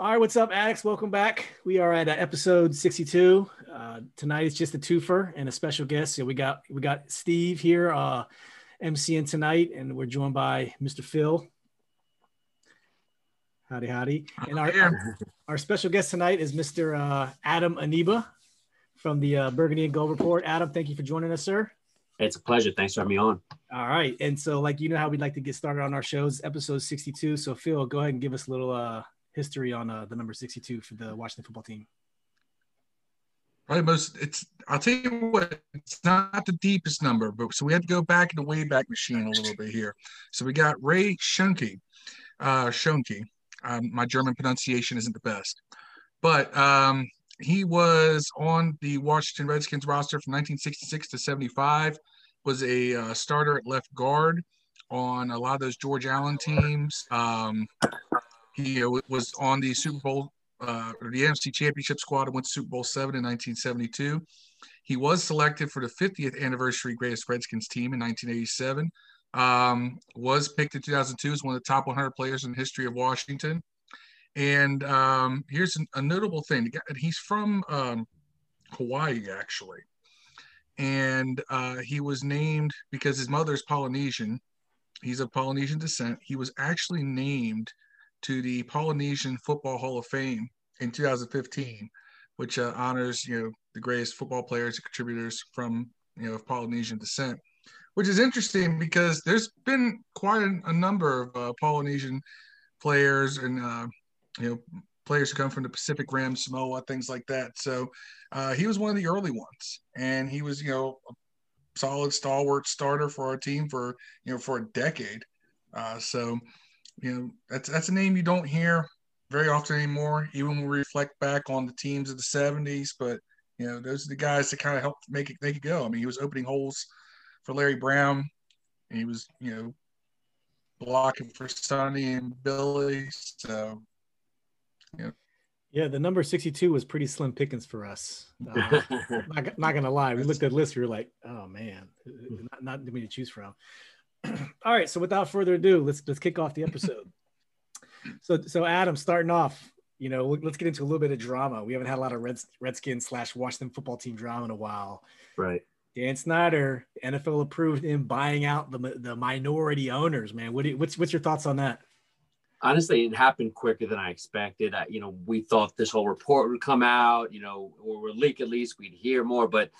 All right, what's up, addicts? Welcome back. We are at uh, episode 62. Uh, tonight is just a twofer and a special guest. So we got we got Steve here, uh, MCing tonight, and we're joined by Mr. Phil. Howdy, howdy. And our, our, our special guest tonight is Mr. Uh, Adam Aniba from the uh, Burgundy and Gold Report. Adam, thank you for joining us, sir. It's a pleasure. Thanks for having me on. All right. And so, like, you know how we'd like to get started on our shows, episode 62. So, Phil, go ahead and give us a little uh, history on uh, the number 62 for the Washington football team? Probably most, it's, I'll tell you what, it's not the deepest number, but so we had to go back in the Wayback Machine a little bit here. So we got Ray Schoenke, uh. Um, my German pronunciation isn't the best, but um, he was on the Washington Redskins roster from 1966 to 75, was a uh, starter at left guard on a lot of those George Allen teams. Um, he was on the Super Bowl uh, or the NFC Championship squad and went to Super Bowl seven in 1972. He was selected for the 50th anniversary Greatest Redskins team in 1987. Um, was picked in 2002 as one of the top 100 players in the history of Washington. And um, here's an, a notable thing: he's from um, Hawaii, actually, and uh, he was named because his mother is Polynesian. He's of Polynesian descent. He was actually named to the Polynesian Football Hall of Fame in 2015, which uh, honors you know the greatest football players and contributors from you know of Polynesian descent. Which is interesting because there's been quite a, number of uh, Polynesian players and uh, you know players who come from the Pacific Rim, Samoa, things like that. So uh, he was one of the early ones, and he was you know a solid stalwart starter for our team for you know for a decade. Uh, so you know, that's that's a name you don't hear very often anymore, even when we reflect back on the teams of the 70s. But, you know, those are the guys that kind of helped make it make it go. I mean, he was opening holes for Larry Brown. And he was, you know, blocking for Sonny and Billy. So, you know. Yeah, the number 62 was pretty slim pickings for us. Uh, not, not gonna lie, we looked at the list, we were like, oh man, not, not too many to choose from. All right, so without further ado, let's let's kick off the episode. so so Adam, starting off, you know, let's get into a little bit of drama. We haven't had a lot of Reds, Redskins slash Washington football team drama in a while. Right. Dan Snyder, NFL approved him buying out the the minority owners. Man, what you, what's what's your thoughts on that? Honestly, it happened quicker than I expected. I, you know, we thought this whole report would come out, you know, or leak at least, we'd hear more. But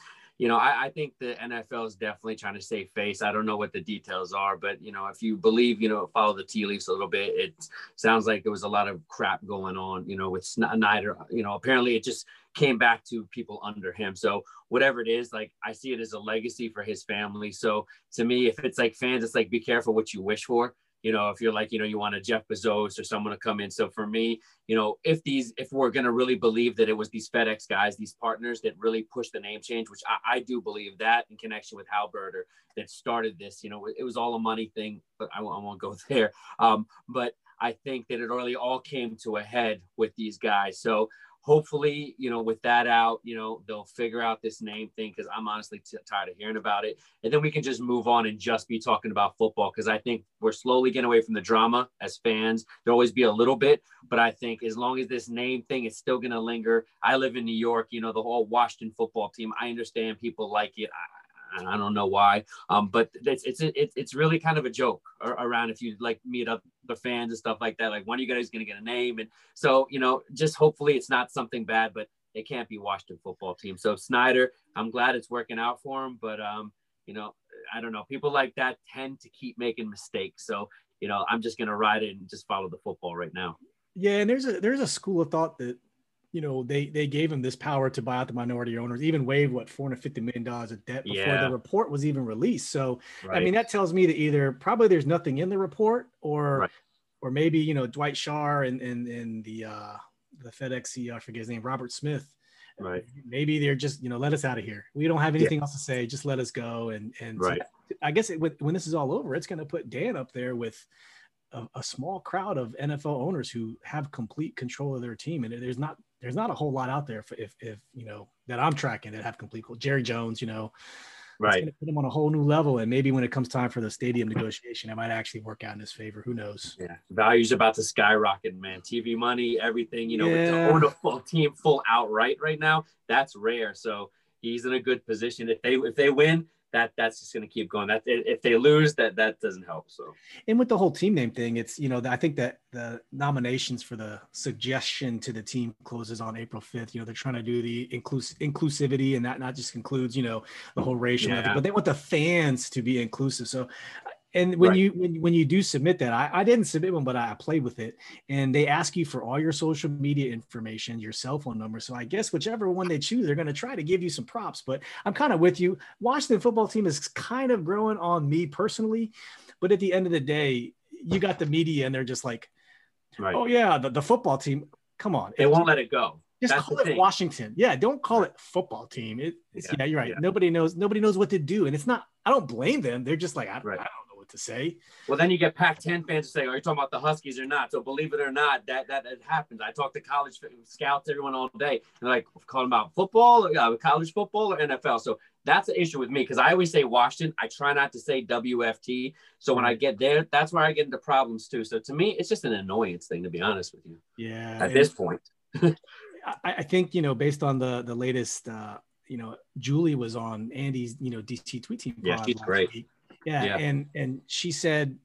you know, I, I, think the NFL is definitely trying to save face. I don't know what the details are, but you know, if you believe, you know, follow the tea leaves a little bit, it sounds like there was a lot of crap going on, you know, with Snyder. You know, apparently it just came back to people under him. So whatever it is, like I see it as a legacy for his family. So to me, if it's like fans, it's like be careful what you wish for you know, if you're like, you know, you want a Jeff Bezos or someone to come in. So for me, you know, if these, if we're going to really believe that it was these FedEx guys, these partners that really pushed the name change, which I, I do believe that in connection with Halberter that started this, you know, it was all a money thing, but I, I won't go there. Um, but I think that it really all came to a head with these guys. So hopefully, you know, with that out, you know, they'll figure out this name thing because I'm honestly t- tired of hearing about it. And then we can just move on and just be talking about football because I think we're slowly getting away from the drama as fans. There'll always be a little bit, but I think as long as this name thing is still going to linger, I live in New York, you know, the whole Washington football team. I understand people like it. I, I don't know why, um, but it's it's it's it's really kind of a joke around if you like meet up the fans and stuff like that. Like, when are you guys going to get a name? And so you know, just hopefully it's not something bad, but it can't be Washington football team. So Snyder, I'm glad it's working out for him, but um, you know, I don't know. People like that tend to keep making mistakes. So you know, I'm just gonna ride it and just follow the football right now. Yeah, and there's a there's a school of thought that you know, they they gave him this power to buy out the minority owners, even waived what 450 million dollars of debt before yeah. the report was even released. So, right. I mean, that tells me that either probably there's nothing in the report, or right. or maybe you know Dwight Schar and and and the uh, the FedEx CEO, I forget his name, Robert Smith. Right. Maybe they're just you know let us out of here. We don't have anything yeah. else to say. Just let us go. And and right. So I guess it, when this is all over, it's going to put Dan up there with a, a, small crowd of NFL owners who have complete control of their team, and there's not there's not a whole lot out there for if if you know that I'm tracking that have complete Jerry Jones, you know, Right. Put him on a whole new level. And maybe when it comes time for the stadium negotiation, it might actually work out in his favor. Who knows? Yeah. Value's about to skyrocket, man. TV money, everything, you know, Yeah. to own a full team full outright right now, that's rare. So he's in a good position. If they if they win, that that's just going to keep going. That if they lose, that that doesn't help. So And with the whole team name thing, it's, you know, I think that the nominations for the suggestion to the team closes on April 5th. You know, they're trying to do the inclus- inclusivity and that not just includes, you know, the whole racial, Yeah. but they want the fans to be inclusive. So, and when Right. you when, when you do submit that, I, I didn't submit one, but I played with it, and they ask you for all your social media information, your cell phone number. So I guess whichever one they choose, they're going to try to give you some props. But I'm kind of with you. Washington football team is kind of growing on me personally, but at the end of the day, you got the media, and they're just like, right. "Oh yeah, the, the football team." Come on, they won't let it go. just That's call it thing. Washington. Yeah, don't call it football team. It, it's, yeah. Yeah, you're right. yeah. Nobody knows. Nobody knows what to do, and it's not. I don't blame them. They're just like, I, Right. I don't to say. Well, then you get Pac-10 fans to say, "Are you talking about the Huskies or not?" So believe it or not, that that, that happens. I talk to college scouts, everyone all day, and like calling about football, uh, college football, or NFL. So that's an issue with me because I always say Washington. I try not to say WFT. So when I get there, that's where I get into problems too. So to me, it's just an annoyance thing, to be honest with you. Yeah. At this point, I, I think you know, based on the the latest, uh, you know, Julie was on Andy's, you know, DC tweet team. Yeah, she's great. week. Yeah, Yeah. and and she said,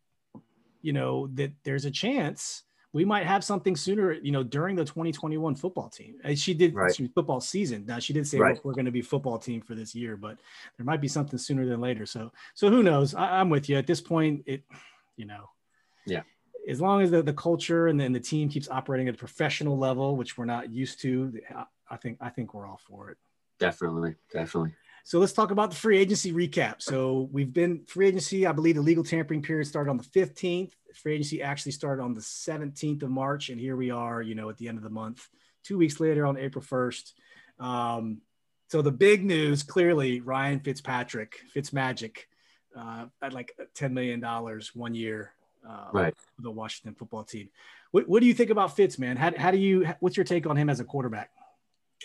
you know, that there's a chance we might have something sooner, you know, during the 2021 football team. And she did Right. she- football season. Now she did say Right. we're, going to be football team for this year, but there might be something sooner than later. So so who knows? I, I'm with you at this point. It, you know, Yeah. As long as the, the culture and then the team keeps operating at a professional level, which we're not used to, I think I think we're all for it. definitely, definitely. So let's talk about the free agency recap. So we've been free agency. I believe the legal tampering period started on the 15th. Free agency actually started on the 17th of March, and here we are, you know, at the end of the month. Two weeks later, on April 1st. Um, so the big news, clearly, Ryan Fitzpatrick, Fitzmagic, uh, at like 10 million dollars one year. Uh, Right. for the Washington football team. What, what do you think about Fitz, man? How, how do you? What's your take on him as a quarterback?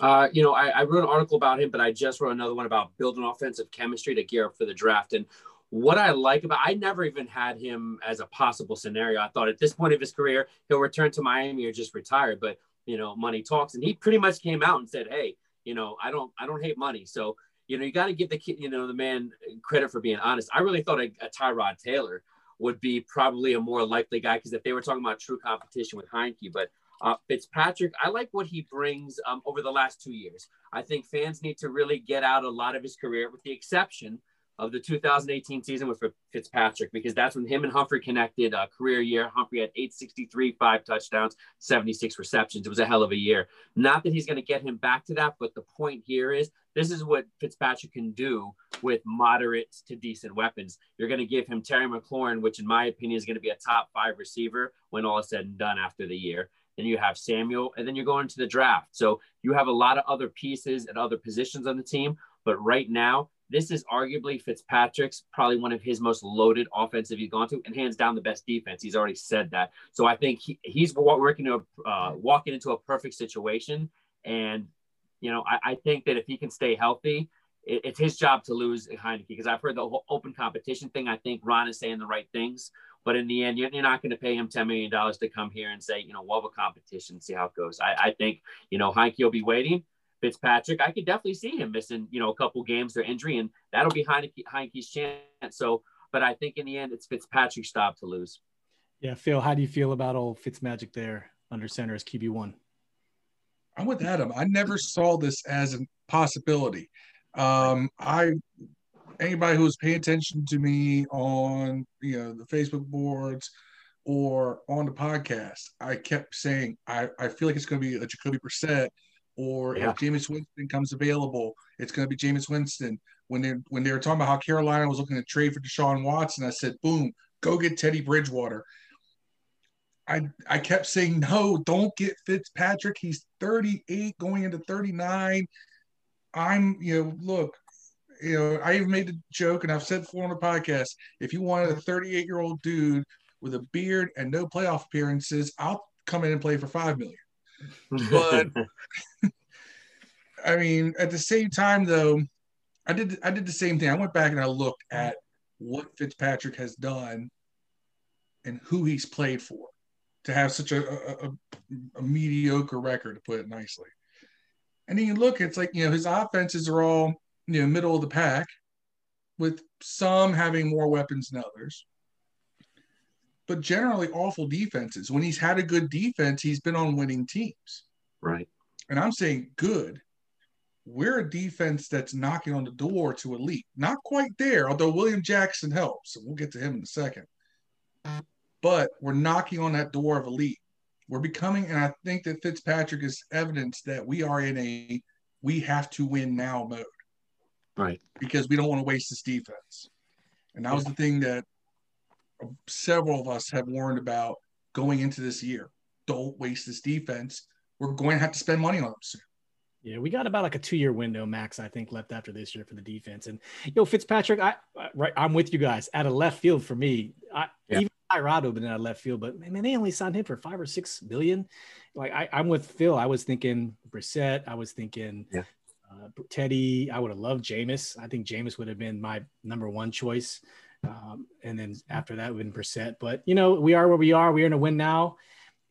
Uh, you know, I, I wrote an article about him, but I just wrote another one about building offensive chemistry to gear up for the draft. And what I like about, I never even had him as a possible scenario. I thought at this point of his career, he'll return to Miami or just retire. But you know, money talks, and he pretty much came out and said, "Hey, you know, I don't, I don't hate money." So you know, you got to give the kid, you know, the man credit for being honest. I really thought a, a Tyrod Taylor would be probably a more likely guy because if they were talking about true competition with Heinicke, but uh, Fitzpatrick, I like what he brings um, over the last two years. I think fans need to really get out a lot of his career, with the exception of the 2018 season with Fitzpatrick, because that's when him and Humphrey connected. Uh, career year, Humphrey had 863, five touchdowns, 76 receptions. It was a hell of a year. Not that he's going to get him back to that, but the point here is this is what Fitzpatrick can do with moderate to decent weapons. You're going to give him Terry McLaurin, which in my opinion is going to be a top five receiver when all is said and done after the year. Then you have Samuel, and then you're going to the draft. So you have a lot of other pieces and other positions on the team. But right now, this is arguably Fitzpatrick's probably one of his most loaded offensive he's gone to, and hands down the best defense. He's already said that. So I think he, he's working to uh, walking into a perfect situation. And you know, I, I, think that if he can stay healthy, it, it's his job to lose Heinicke because I've heard the whole open competition thing. I think Ron is saying the right things, but in the end, you're, you're not going to pay him $10 million to come here and say, you know, we'll have a competition, see how it goes. I, I think, you know, Heinicke will be waiting. Fitzpatrick, I could definitely see him missing, you know, a couple games or injury, and that'll be Heinicke, Heinicke's chance. So, but I think in the end, it's Fitzpatrick's job to lose. Yeah, Phil, how do you feel about old Fitzmagic there under center as QB one? I'm with Adam. I never saw this as a possibility. Um, I anybody who was paying attention to me on you know the Facebook boards or on the podcast, I kept saying I, I feel like it's going to be a Jacoby Brissett, or Yeah. if Jameis Winston comes available, it's going to be Jameis Winston. When they when they were talking about how Carolina was looking to trade for Deshaun Watson, I said, boom, go get Teddy Bridgewater. I I kept saying no, don't get Fitzpatrick. He's 38 going into 39. I'm, you know, look, you know, I even made a joke and I've said before on the podcast, if you wanted a 38 year old dude with a beard and no playoff appearances, I'll come in and play for five million. But I mean, at the same time though, I did I did the same thing. I went back and I looked at what Fitzpatrick has done and who he's played for to have such a, a, a mediocre record, to put it nicely. And then you look, it's like, you know, his offenses are all, you know, middle of the pack, with some having more weapons than others. But generally awful defenses. When he's had a good defense, he's been on winning teams. Right. And I'm saying good. We're a defense that's knocking on the door to elite. Not quite there, although William Jackson helps. And we'll get to him in a second but we're knocking on that door of elite. We're becoming, and I think that Fitzpatrick is evidence that we are in a we have to win now mode. Right. Because we don't want to waste this defense. And that was the thing that several of us have warned about going into this year. Don't waste this defense. We're going to have to spend money on them soon. Yeah, we got about like a two-year window max, I think, left after this year for the defense. And yo, Fitzpatrick, I right, I'm with you guys. Out of left field for me, I, yeah. even Tyrod opened out left field, but man, they only signed him for five or six billion. Like I, am with Phil. I was thinking Brissett. I was thinking yeah. Uh, Teddy. I would have loved Jameis. I think Jameis would have been my number one choice. Um, and then after that, would have been Brissett. But you know, we are where we are. We're in a win now.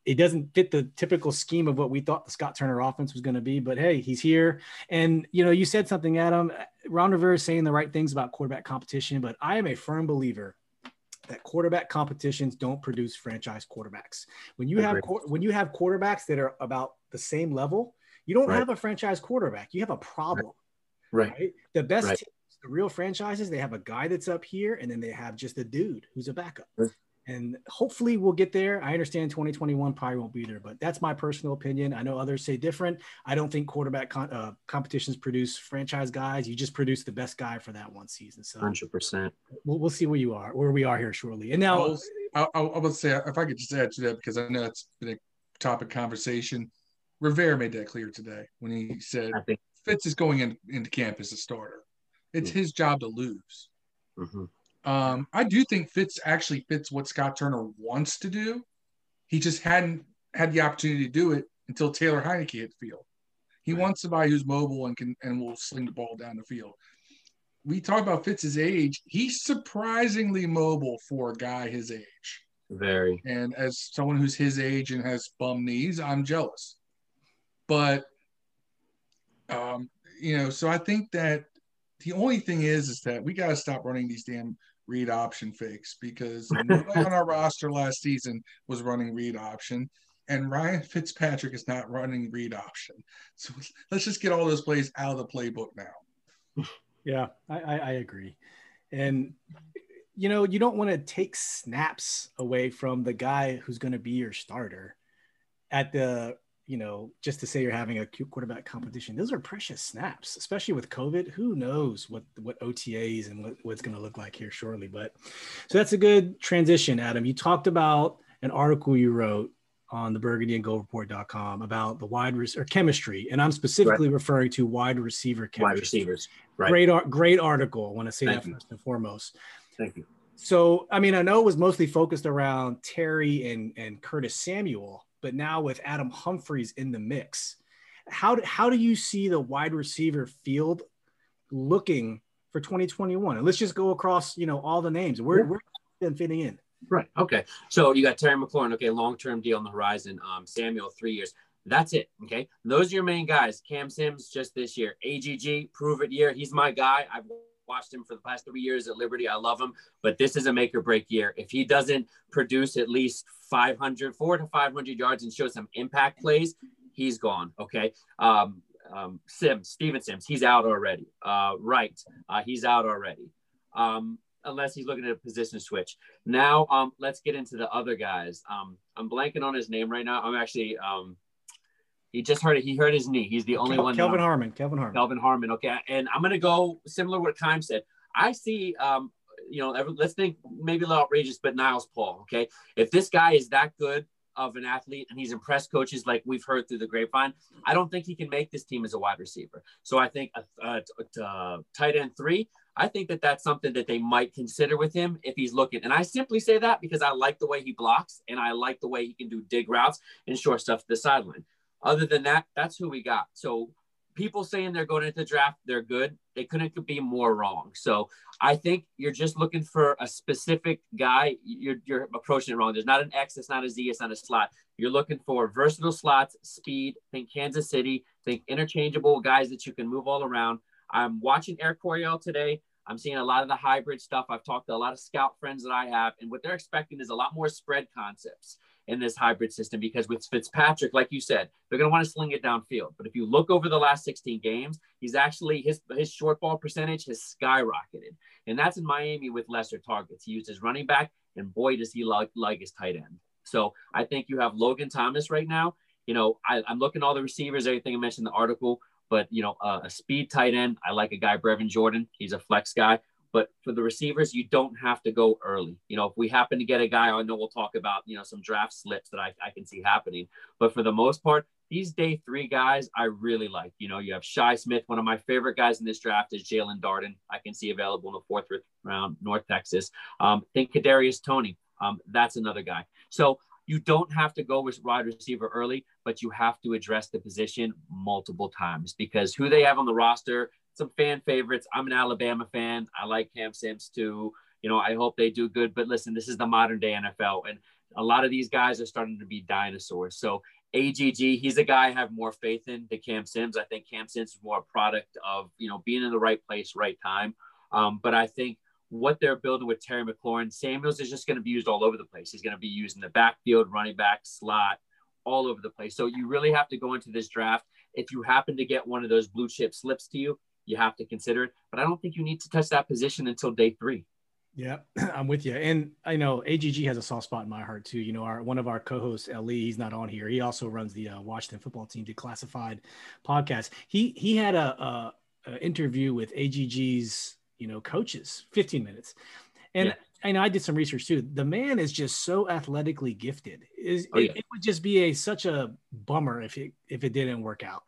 It doesn't fit the typical scheme of what we thought the Scott Turner offense was going to be, but hey, he's here. And you know, you said something, Adam. Ron Rivera is saying the right things about quarterback competition, but I am a firm believer that quarterback competitions don't produce franchise quarterbacks. When you have when you have quarterbacks that are about the same level, you don't right. have a franchise quarterback. You have a problem. Right. right? The best right. teams, the real franchises, they have a guy that's up here, and then they have just a dude who's a backup and hopefully we'll get there. I understand 2021 probably won't be there, but that's my personal opinion. I know others say different. I don't think quarterback con- uh, competitions produce franchise guys. You just produce the best guy for that one season. So 100%. We'll, we'll see where you are, where we are here shortly. And now I, I, I would say if I could just add to that because I know it's been a topic conversation. Rivera made that clear today when he said Fitz is going in, into camp as a starter. It's mm-hmm. his job to lose. Mm-hmm. Um, I do think Fitz actually fits what Scott Turner wants to do. He just hadn't had the opportunity to do it until Taylor Heinicke hit the field. He right. wants somebody who's mobile and can and will sling the ball down the field. We talk about Fitz's age. He's surprisingly mobile for a guy his age. Very. And as someone who's his age and has bum knees, I'm jealous. But um, you know, so I think that the only thing is, is that we got to stop running these damn read option fakes because nobody on our roster last season was running read option, and Ryan Fitzpatrick is not running read option. So let's just get all those plays out of the playbook now. Yeah, I, I agree, and you know you don't want to take snaps away from the guy who's going to be your starter at the you know, just to say you're having a quarterback competition, those are precious snaps, especially with COVID. Who knows what what OTAs and what, what's going to look like here shortly. But so that's a good transition, Adam. You talked about an article you wrote on the burgundy and gold report.com about the wide or chemistry. And I'm specifically right. referring to wide receiver chemistry. Wide receivers. Right. Great, great article. I want to say Thank that you. first and foremost. Thank you. So, I mean, I know it was mostly focused around Terry and, and Curtis Samuel, but now with Adam Humphries in the mix, how do, how do you see the wide receiver field looking for 2021? And let's just go across, you know, all the names. Where, where been fitting in? Right. Okay. So you got Terry McLaurin. Okay, long term deal on the horizon. Um, Samuel, three years. That's it. Okay. Those are your main guys. Cam Sims just this year. AGG, prove it year. He's my guy. I've watched him for the past three years at Liberty. I love him, but this is a make or break year. If he doesn't produce at least 500, four to 500 yards and show some impact plays, he's gone. Okay. Um, um, Sims, Steven Sims, he's out already. Uh, right. Uh, he's out already. Um, unless he's looking at a position switch. Now, um, let's get into the other guys. Um, I'm blanking on his name right now. I'm actually, um, he just hurt it. He hurt his knee. He's the only Kel- one. Kelvin Harmon. Kelvin Harmon. Kelvin Harmon. Okay. And I'm going to go similar what Kime said. I see, um, you know, let's think maybe a little outrageous, but Niles Paul. Okay, if this guy is that good of an athlete and he's impressed coaches like we've heard through the grapevine, I don't think he can make this team as a wide receiver. So I think a, a, a, a tight end three. I think that that's something that they might consider with him if he's looking. And I simply say that because I like the way he blocks and I like the way he can do dig routes and short stuff to the sideline. Other than that, that's who we got. So people saying they're going into draft, they're good. They couldn't be more wrong. So I think you're just looking for a specific guy. You're, you're approaching it wrong. There's not an X, it's not a Z, it's not a slot. You're looking for versatile slots, speed. Think Kansas City. Think interchangeable guys that you can move all around. I'm watching Air Coryell today. I'm seeing a lot of the hybrid stuff. I've talked to a lot of scout friends that I have, and what they're expecting is a lot more spread concepts in this hybrid system because with Fitzpatrick, like you said, they're going to want to sling it downfield. But if you look over the last 16 games, he's actually his his short ball percentage has skyrocketed, and that's in Miami with lesser targets. He used his running back, and boy, does he like like his tight end. So I think you have Logan Thomas right now. You know, I, am looking all the receivers, everything I mentioned in the article. But you know, uh, a speed tight end, I like a guy Brevin Jordan. He's a flex guy. But for the receivers, you don't have to go early. You know, if we happen to get a guy, I know we'll talk about, you know, some draft slips that I, I can see happening. But for the most part, these day three guys, I really like. You know, you have Shi Smith. One of my favorite guys in this draft is Jaelon Darden. I can see available in the fourth round, North Texas. Um, think Kadarius Toney. Um, that's another guy. So you don't have to go with wide receiver early, but you have to address the position multiple times because who they have on the roster, some fan favorites. I'm an Alabama fan. I like Cam Sims too. You know, I hope they do good. But listen, this is the modern day NFL, and a lot of these guys are starting to be dinosaurs. So AGG, he's a guy I have more faith in than Cam Sims. I think Cam Sims is more a product of you know being in the right place, right time. Um, but I think what they're building with Terry McLaurin. Samuels is just going to be used all over the place. He's going to be used in the backfield, running back, slot, all over the place. So you really have to go into this draft. If you happen to get one of those blue chip slips to you, you have to consider it. But I don't think you need to touch that position until day three. Yeah, I'm with you. And I know AGG has a soft spot in my heart too. You know, our one of our co-hosts, Ellie, he's not on here. He also runs the uh, Washington Football Team Declassified podcast. He he had a, a, a interview with AGG's you know, coaches, 15 minutes. And yeah. I know I did some research too. The man is just so athletically gifted. Is oh, yeah. it, it, would just be a such a bummer if it if it didn't work out.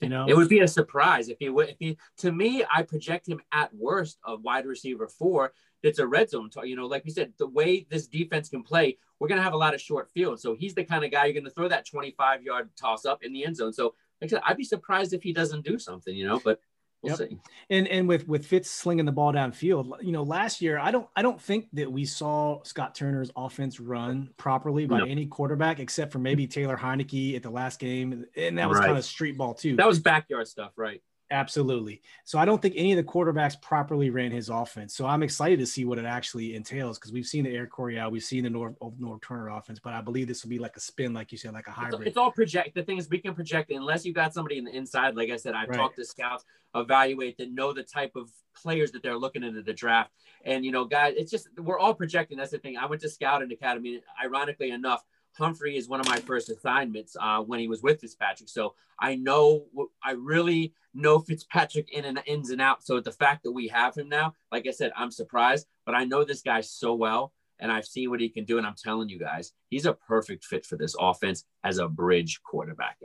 You know, it would be a surprise if he would. If he, to me, I project him at worst a wide receiver four. It's a red zone. You know, like we said, the way this defense can play, we're gonna have a lot of short field. So he's the kind of guy you're gonna throw that 25 yard toss up in the end zone. So like I said, I'd be surprised if he doesn't do something. You know, but We'll yep. see. And and with with Fitz slinging the ball downfield, you know, last year I don't I don't think that we saw Scott Turner's offense run properly by no. any quarterback except for maybe Taylor Heinicke at the last game, and that was right. kind of street ball too. That was backyard stuff, right? Absolutely. So I don't think any of the quarterbacks properly ran his offense. So I'm excited to see what it actually entails because we've seen the Air Coryell, we've seen the Norv Norv Turner offense, but I believe this will be like a spin, like you said, like a hybrid. It's, it's all project. The thing is, we can project unless you've got somebody in the inside. Like I said, I've right. talked to scouts, evaluate that know the type of players that they're looking into the draft. And you know, guys, it's just we're all projecting. That's the thing. I went to scout and academy. Ironically enough Humphrey is one of my first assignments uh, when he was with Fitzpatrick. So I know, I really know Fitzpatrick in and ins and out. So the fact that we have him now, like I said, I'm surprised, but I know this guy so well and I've seen what he can do. And I'm telling you guys, he's a perfect fit for this offense as a bridge quarterback.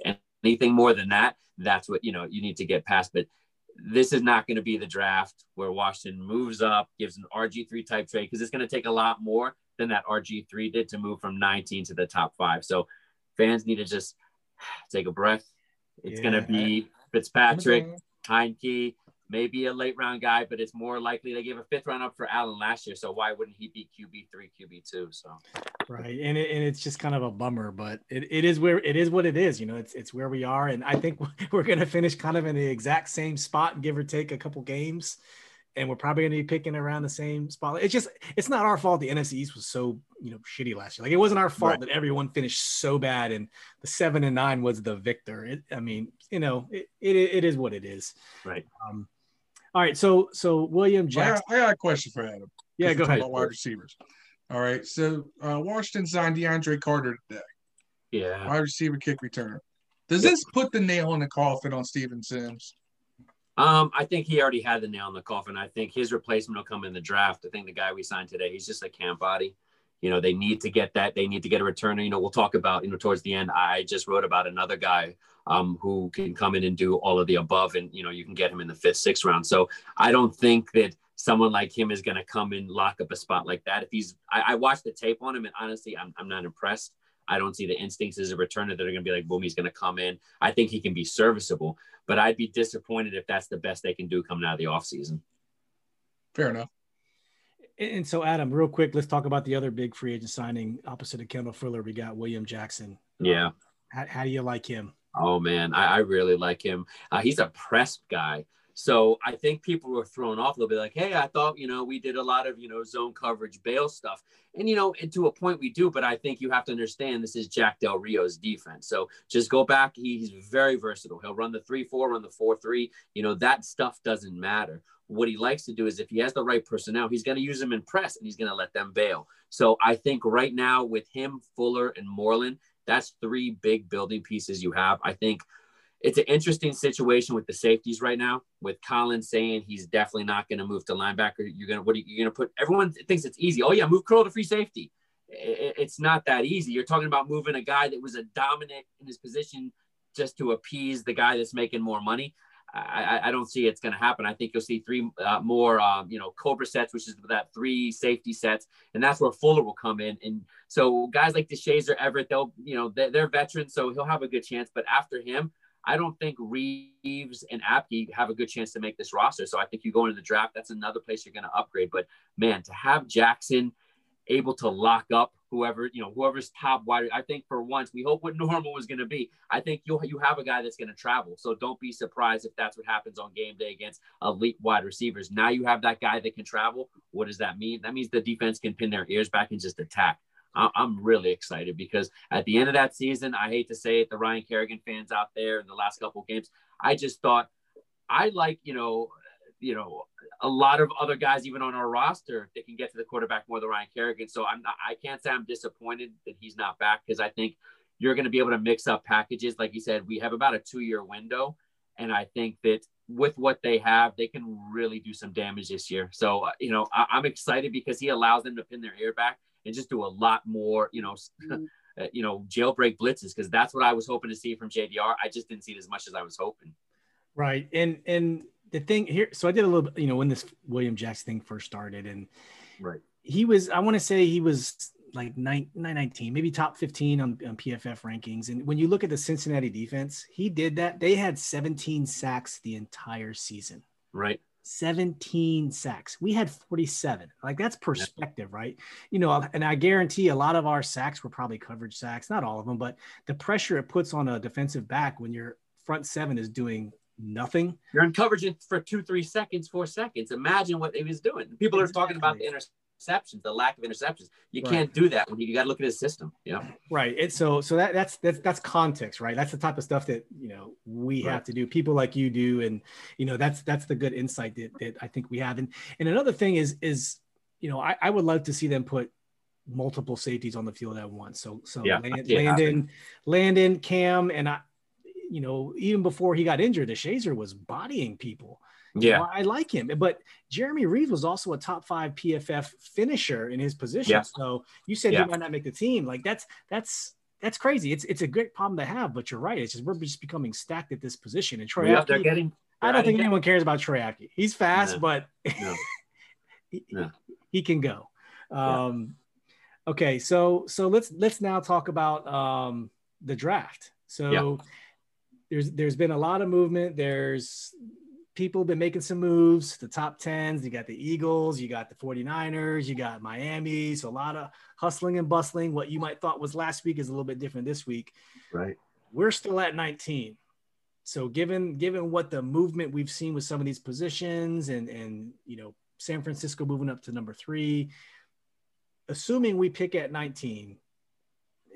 Anything more than that, that's what, you know, you need to get past. But this is not going to be the draft where Washington moves up, gives an RG3 type trade because it's going to take a lot more than that RG3 did to move from 19 to the top five. So fans need to just take a breath. It's yeah. going to be Fitzpatrick, Heinicke, maybe a late round guy, but it's more likely they gave a fifth round up for Allen last year. So why wouldn't he be QB three, QB two? So right, and it, and it's just kind of a bummer, but it, it is where it is what it is. You know, it's it's where we are, and I think we're gonna finish kind of in the exact same spot, give or take a couple games and we're probably going to be picking around the same spot. It's just it's not our fault. The NFC East was so you know shitty last year. Like it wasn't our fault right. that everyone finished so bad, and the seven and nine was the victor. It, I mean, you know, it, it, it is what it is. Right. Um, all right. So so William Jackson. I got, I got a question for Adam. Yeah, go ahead. About wide receivers. All right. So uh, Washington signed DeAndre Carter today. Yeah. Wide receiver, kick returner. Does yep. this put the nail in the coffin on Steven Sims? Um, I think he already had the nail in the coffin. I think his replacement will come in the draft. I think the guy we signed today, he's just a camp body. You know, they need to get that. They need to get a returner. You know, we'll talk about, you know, towards the end. I just wrote about another guy um, who can come in and do all of the above, and you know, you can get him in the fifth, sixth round. So I don't think that someone like him is going to come and lock up a spot like that. If he's, I, I watched the tape on him, and honestly, I'm, I'm not impressed. I don't see the instincts as a returner that are going to be like, boom, he's going to come in. I think he can be serviceable, but I'd be disappointed if that's the best they can do coming out of the offseason. Fair enough. And so, Adam, real quick, let's talk about the other big free agent signing opposite of Kendall Fuller. We got William Jackson. Yeah. Um, how, how, do you like him? Oh man, I, I really like him. Uh, he's a press guy. So I think people were thrown off. They'll be like, "Hey, I thought you know we did a lot of you know zone coverage, bail stuff, and you know and to a point we do, but I think you have to understand this is Jack Del Rio's defense. So just go back. He's very versatile. He'll run the three four, run the four three. You know that stuff doesn't matter. What he likes to do is if he has the right personnel, he's going to use them in press and he's going to let them bail. So I think right now with him, Fuller and Moreland, that's three big building pieces you have. I think it's an interesting situation with the safeties right now. With Collins saying he's definitely not going to move to linebacker, you're gonna what are you, gonna put? Everyone thinks it's easy. Oh yeah, move Curl to free safety. It's not that easy. You're talking about moving a guy that was a dominant in his position just to appease the guy that's making more money. I, I don't see it's going to happen. I think you'll see three uh, more, um, you know, Cobra sets, which is that three safety sets, and that's where Fuller will come in. And so guys like Deshazor, Everett, they'll, you know, they're, they're veterans, so he'll have a good chance. But after him, I don't think Reeves and Apke have a good chance to make this roster. So I think you go into the draft, that's another place you're going to upgrade. But man, to have Jackson able to lock up whoever, you know, whoever's top wide, I think for once, we hope what normal was going to be. I think you you have a guy that's going to travel. So don't be surprised if that's what happens on game day against elite wide receivers. Now you have that guy that can travel. What does that mean? That means the defense can pin their ears back and just attack. I'm really excited because at the end of that season, I hate to say it, the Ryan Kerrigan fans out there in the last couple of games, I just thought I like, you know, you know, a lot of other guys, even on our roster, that can get to the quarterback more than Ryan Kerrigan. So I'm not, I can't say I'm disappointed that he's not back because I think you're going to be able to mix up packages. Like you said, we have about a two year window. And I think that with what they have, they can really do some damage this year. So, uh, you know, I, am excited because he allows them to pin their ear back and just do a lot more, you know, mm-hmm. uh, you know, jailbreak blitzes because that's what I was hoping to see from JDR. I just didn't see it as much as I was hoping. Right, and and the thing here, so I did a little, you know, when this William Jackson thing first started, and right, he was, I want to say he was like 9, 919, maybe top 15 on, on PFF rankings. And when you look at the Cincinnati defense, he did that. They had 17 sacks the entire season. Right. 17 sacks. We had 47. Like that's perspective, right? You know, and I guarantee a lot of our sacks were probably coverage sacks, not all of them, but the pressure it puts on a defensive back when your front seven is doing nothing. You're in coverage for two, three seconds, four seconds. Imagine what he was doing. People exactly. are talking about the interception interceptions, the lack of interceptions. You right. can't do that when you, you got to look at his system. Yeah. Right. And so, so that that's, that's, that's context, right? That's the type of stuff that, you know, we right. have to do. People like you do. And, you know, that's, that's the good insight that, that I think we have. And, and another thing is, is, you know, I, I would love to see them put multiple safeties on the field at once. So, so yeah. Land, yeah. Landon, Landon, Cam, and I, you know, even before he got injured, Deshazor was bodying people. Yeah, I like him. But Jeremy Reeves was also a top five PFF finisher in his position. Yeah. So you said yeah. he might not make the team. Like that's that's that's crazy. It's it's a great problem to have, but you're right. It's just we're just becoming stacked at this position. And Troy, Apke, getting. I don't think anyone cares about Troy Apke. He's fast, no. but no. he, no. he, can go. Um, yeah. Okay, so so let's let's now talk about um, the draft. So there's there's been a lot of movement. There's people have been making some moves, the top 10s. You got the Eagles, you got the 49ers, you got Miami. So a lot of hustling and bustling. What you might thought was last week is a little bit different this week. Right. We're still at 19. So given given what the movement we've seen with some of these positions and and you know San Francisco moving up to number three, assuming we pick at 19,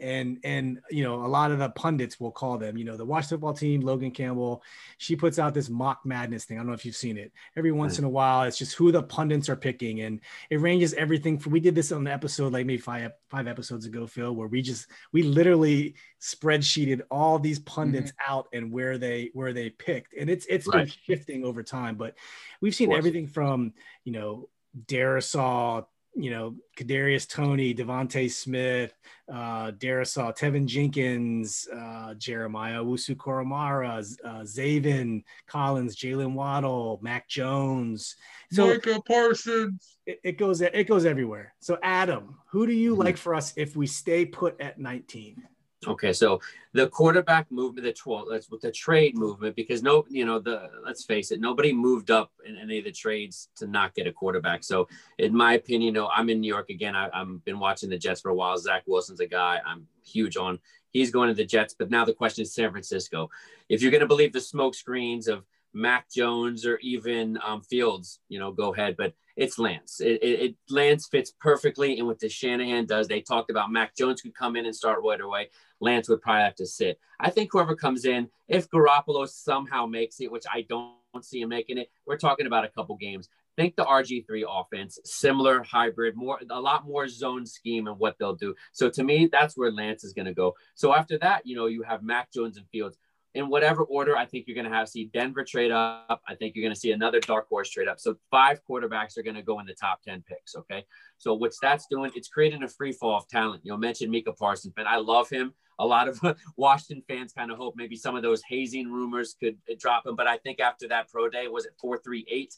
and and you know a lot of the pundits will call them you know the Washington football team logan campbell. She puts out this mock madness thing. I don't know if you've seen it. Every once in a while it's just who the pundits are picking and it ranges everything from we did this on the episode like maybe five five episodes ago phil where we just we literally spreadsheeted all these pundits mm-hmm. out and where they where they picked. And it's it's right. been shifting over time but we've seen everything from you know Darrisaw you know, Kadarius Toney, DeVonta Smith, uh, Darrisaw, Teven Jenkins, uh, Jeremiah Owusu-Koramoah, uh, Zaven Collins, Jaylen Waddle, Mac Jones. So Micah Parsons. It, it, goes it goes everywhere. So Adam, who do you mm-hmm. like for us if we stay put at 19? Okay, so the quarterback movement, the twelve, that's with the trade movement, because no, you know, the let's face it, nobody moved up in any of the trades to not get a quarterback. So, in my opinion, you know, I'm in New York again. I, I've been watching the Jets for a while. Zach Wilson's a guy I'm huge on. He's going to the Jets, but now the question is San Francisco. If you're going to believe the smoke screens of Mac Jones or even um, Fields, you know, go ahead. But it's Lance. It, it, it, Lance fits perfectly in what the Shanahan does. They talked about Mac Jones could come in and start right away. Lance would probably have to sit. I think whoever comes in, if Garoppolo somehow makes it, which I don't see him making it, we're talking about a couple games. Think the RG3 offense, similar hybrid, more a lot more zone scheme and what they'll do. So to me, that's where Lance is going to go. So after that, you know, you have Mac Jones and Fields in whatever order, I think you're going to have see Denver trade up. I think you're going to see another dark horse trade up. So five quarterbacks are going to go in the top 10 picks. Okay. So what's that's doing, it's creating a free fall of talent. You know, mentioned Micah Parsons, but I love him. A lot of Washington fans kind of hope maybe some of those hazing rumors could drop him. But I think after that pro day, was it 438?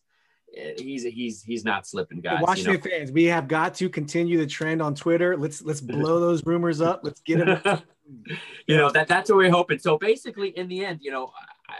Eh, he's he's he's not slipping, guys. Washington you know? fans, we have got to continue the trend on Twitter. Let's let's blow those rumors up. Let's get them. you know that that's what we're hoping. So basically, in the end, you know,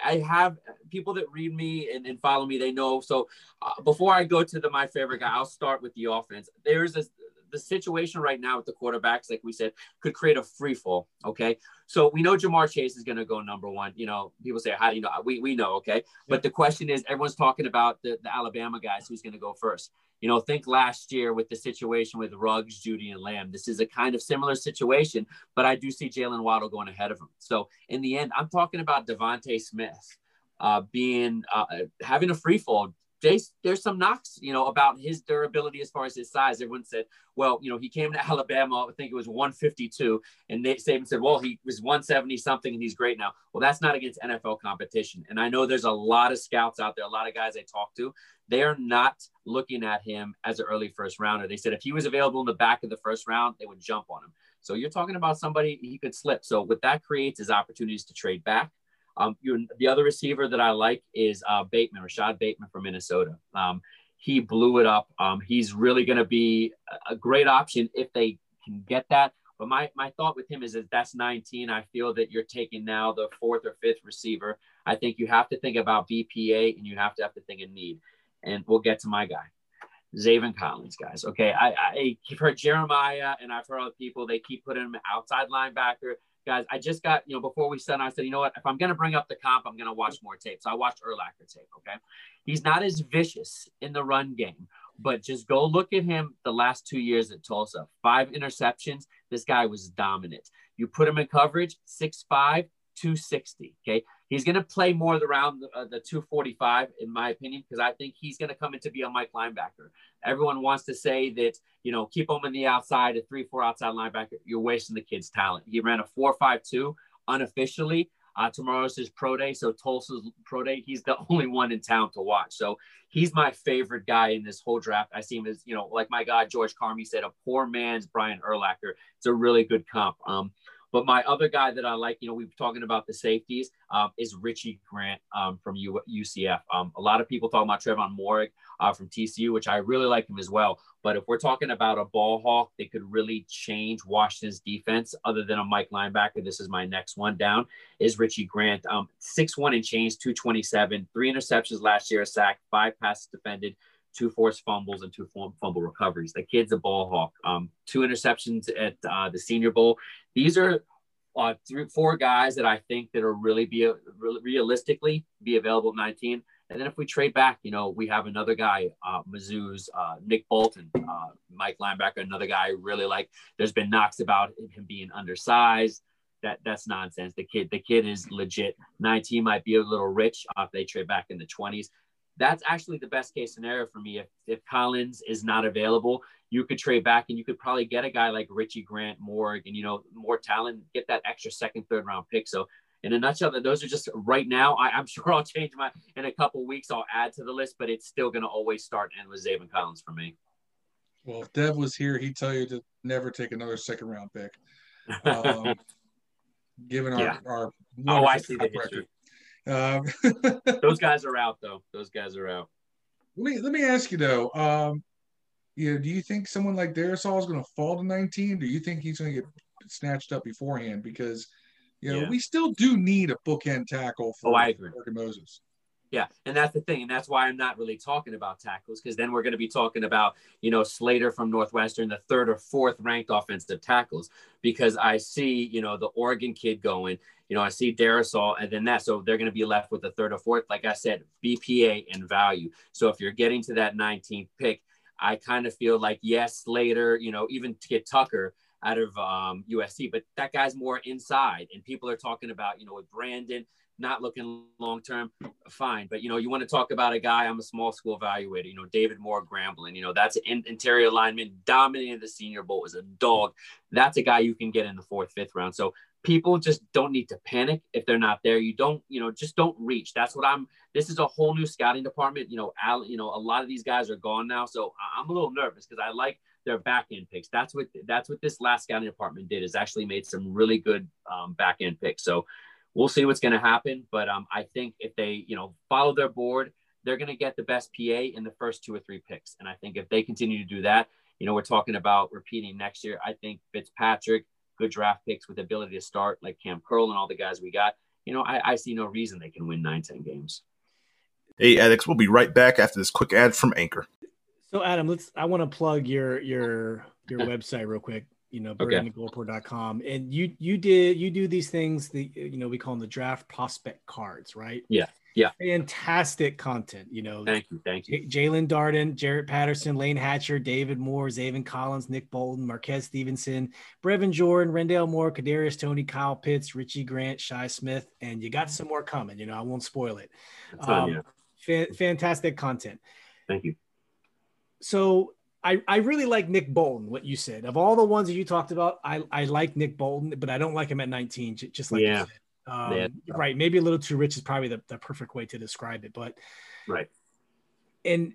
I have people that read me and, and follow me. They know. So uh, before I go to the my favorite guy, I'll start with the offense. There's a the situation right now with the quarterbacks, like we said, could create a free fall. Okay. So we know Ja'Marr Chase is going to go number one. You know, people say, how do you know? We, we know. Okay. But the question is, everyone's talking about the, the Alabama guys who's going to go first. You know, think last year with the situation with Ruggs, Jeudy, and Lamb. This is a kind of similar situation, but I do see Jaylen Waddle going ahead of him. So in the end, I'm talking about DeVonta Smith uh, being uh, having a free fall there's some knocks, you know, about his durability as far as his size. Everyone said, well, you know, he came to Alabama, I think it was 152, and Nate Saban said, well, he was 170 something and he's great now. Well, that's not against NFL competition. And I know there's a lot of scouts out there, a lot of guys I talk to, they are not looking at him as an early first rounder. They said if he was available in the back of the first round, they would jump on him. So you're talking about somebody he could slip. So what that creates is opportunities to trade back um, the other receiver that I like is uh, Bateman, Rashod Bateman from Minnesota. Um, he blew it up. Um, he's really going to be a great option if they can get that. But my, my thought with him is that that's 19. I feel that you're taking now the fourth or fifth receiver. I think you have to think about BPA and you have to have to think of need. And we'll get to my guy. Zaven Collins, guys. Okay, I, I, have heard Jeremiah and I've heard other people. They keep putting him outside linebacker guys, I just got, you know, before we said, I said, you know what, if I'm going to bring up the comp, I'm going to watch more tape. So I watched Urlacher tape. Okay. He's not as vicious in the run game, but just go look at him the last two years at Tulsa. Five interceptions. This guy was dominant. You put him in coverage, six five, 260. Okay. He's going to play more around the, uh, the 245, in my opinion, because I think he's going to come in to be a Mike linebacker. Everyone wants to say that, you know, keep him in the outside, a 3 4 outside linebacker. You're wasting the kid's talent. He ran a 4 5 2 unofficially. Uh, tomorrow's his pro day. So Tulsa's pro day. He's the only one in town to watch. So he's my favorite guy in this whole draft. I see him as, you know, like my guy, George Carmy said, a poor man's Brian Urlacher. It's a really good comp. Um, but my other guy that I like, you know, we were talking about the safeties, um, is Richie Grant um, from U- UCF. Um, a lot of people talk about Trevon Moehrig uh, from TCU, which I really like him as well. But if we're talking about a ball hawk that could really change Washington's defense, other than a Mike linebacker, this is my next one down, is Richie Grant. Um, six one and change, 227, three interceptions last year, a sack, five passes defended two forced fumbles and two fumble recoveries. The kid's a ball hawk. Um, two interceptions at uh, the Senior Bowl. These are uh, three, four guys that I think that are really be really realistically be available at 19. And then if we trade back, you know, we have another guy, uh, Mizzou's uh, Nick Bolton, uh, Mike linebacker, another guy I really like. There's been knocks about him being undersized. That that's nonsense. The kid, the kid is legit. 19 might be a little rich if they trade back in the 20s that's actually the best case scenario for me. If, if Collins is not available, you could trade back and you could probably get a guy like Richie Grant, Morg, and you know, more talent, get that extra second, third round pick. So in a nutshell, that those are just right now. I, am sure I'll change my in a couple weeks. I'll add to the list, but it's still going to always start and with Zaven Collins for me. Well, if Dev was here, he'd tell you to never take another second round pick. Um, given our, yeah. our oh, I see the record. Um, Those guys are out, though. Those guys are out. Let me let me ask you though. Um, you know, do you think someone like Darrisaw is going to fall to 19? Do you think he's going to get snatched up beforehand? Because you know yeah. we still do need a bookend tackle for oh, I agree. Moses. Yeah, and that's the thing, and that's why I'm not really talking about tackles because then we're going to be talking about you know Slater from Northwestern, the third or fourth ranked offensive tackles, because I see you know the Oregon kid going, you know I see Darrisaw, and then that, so they're going to be left with the third or fourth, like I said, BPA and value. So if you're getting to that 19th pick, I kind of feel like yes, Slater, you know, even get Tucker out of um, USC, but that guy's more inside, and people are talking about you know with Brandon not looking long term, fine. But you know, you want to talk about a guy. I'm a small school evaluator. You know, David Moore Grambling. You know, that's an interior lineman, dominated the Senior Bowl as a dog. That's a guy you can get in the fourth, fifth round. So people just don't need to panic if they're not there. You don't, you know, just don't reach. That's what I'm. This is a whole new scouting department. You know, Al, you know, a lot of these guys are gone now, so I'm a little nervous because I like their back end picks. That's what that's what this last scouting department did. Is actually made some really good um, back end picks. So we'll see what's going to happen. But um, I think if they, you know, follow their board, they're going to get the best PA in the first two or three picks. And I think if they continue to do that, you know, we're talking about repeating next year. I think Fitzpatrick, good draft picks with ability to start like Cam Curl and all the guys we got. You know, I, I see no reason they can win nine, 10 games. Hey, Addicts, we'll be right back after this quick ad from Anchor. So, Adam, let's. I want to plug your your your website real quick you know, birdandgoldport.com. And you you did you do these things the you know we call them the draft prospect cards, right? Yeah. Yeah. Fantastic content. You know, thank you. Thank you. Jaelon Darden, Jarrett Patterson, Lane Hatcher, David Moore, Zaven Collins, Nick Bolton, Marquez Stevenson, Brevin Jordan, Rondale Moore, Kadarius Toney, Kyle Pitts, Richie Grant, Shi Smith, and you got some more coming. You know, I won't spoil it. Um, fa- fantastic content. Thank you. So I, I really like Nick Bolton, what you said. Of all the ones that you talked about, I, I like Nick Bolton, but I don't like him at 19, just like yeah. Um, yeah. Right. Maybe a little too rich is probably the, the perfect way to describe it. But right. And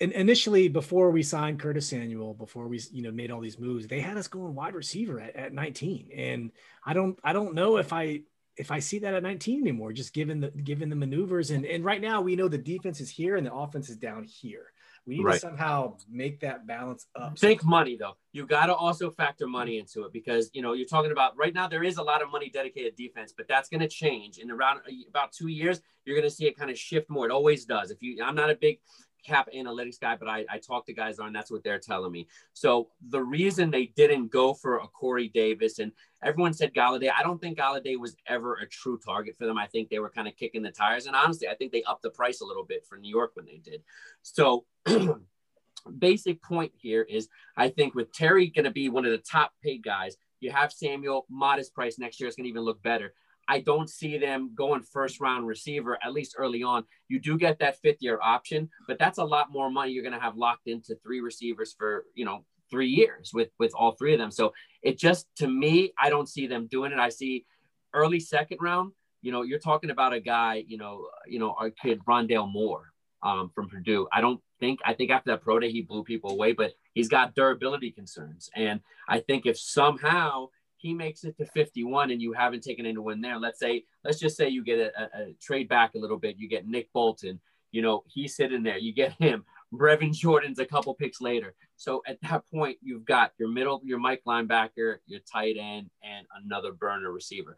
and initially before we signed Curtis Samuel, before we you know made all these moves, they had us going wide receiver at, at 19. And I don't I don't know if I if I see that at 19 anymore, just given the given the maneuvers and and right now we know the defense is here and the offense is down here. We need right. to somehow make that balance up. Think money though. You got to also factor money into it because you know you're talking about right now there is a lot of money dedicated defense, but that's going to change in around uh, about two years. You're going to see it kind of shift more. It always does. If you, I'm not a big cap analytics guy, but I, I talk to guys on that's what they're telling me. So the reason they didn't go for a Corey Davis and everyone said Golladay, I don't think Golladay was ever a true target for them. I think they were kind of kicking the tires. And honestly, I think they upped the price a little bit for New York when they did. So basic point here is I think with Terry going to be one of the top paid guys, you have Samuel, modest price next year. It's going to even look better. I don't see them going first round receiver, at least early on. You do get that fifth year option, but that's a lot more money you're going to have locked into three receivers for, you know, three years with, with all three of them. So it just, to me, I don't see them doing it. I see early second round, you know, you're talking about a guy, you know, you know, our kid Rondale Moore um, from Purdue. I don't think, I think after that pro day, he blew people away, but he's got durability concerns. And I think if somehow he makes it to 51 and you haven't taken anyone there, let's say, let's just say you get a, a, a, trade back a little bit, you get Nick Bolton, you know, he's sitting there, you get him. Brevin Jordan's a couple picks later. So at that point, you've got your middle, your Mike linebacker, your tight end, and another burner receiver.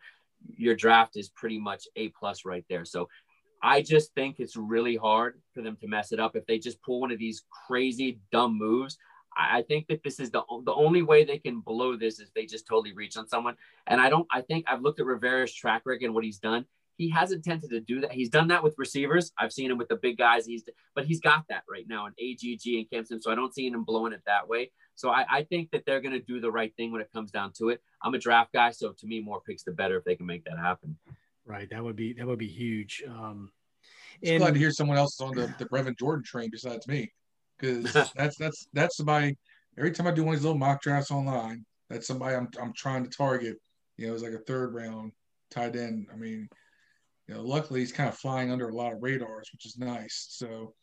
Your draft is pretty much A plus right there. So I just think it's really hard for them to mess it up if they just pull one of these crazy dumb moves. I think that this is the the only way they can blow this is they just totally reach on someone. And I don't. I think I've looked at Rivera's track record and what he's done. He hasn't tended to do that. He's done that with receivers. I've seen him with the big guys. He's but he's got that right now in AGG and Kempson. So I don't see him blowing it that way. So I, I think that they're going to do the right thing when it comes down to it. I'm a draft guy, so to me, more picks the better if they can make that happen. Right. That would be that would be huge. Um, and, glad to hear someone else is on the the Brevin Jordan train besides me because that's that's that's somebody. Every time I do one of these little mock drafts online, that's somebody I'm I'm trying to target. You know, it's like a third round tight end. I mean, you know, luckily he's kind of flying under a lot of radars, which is nice. So,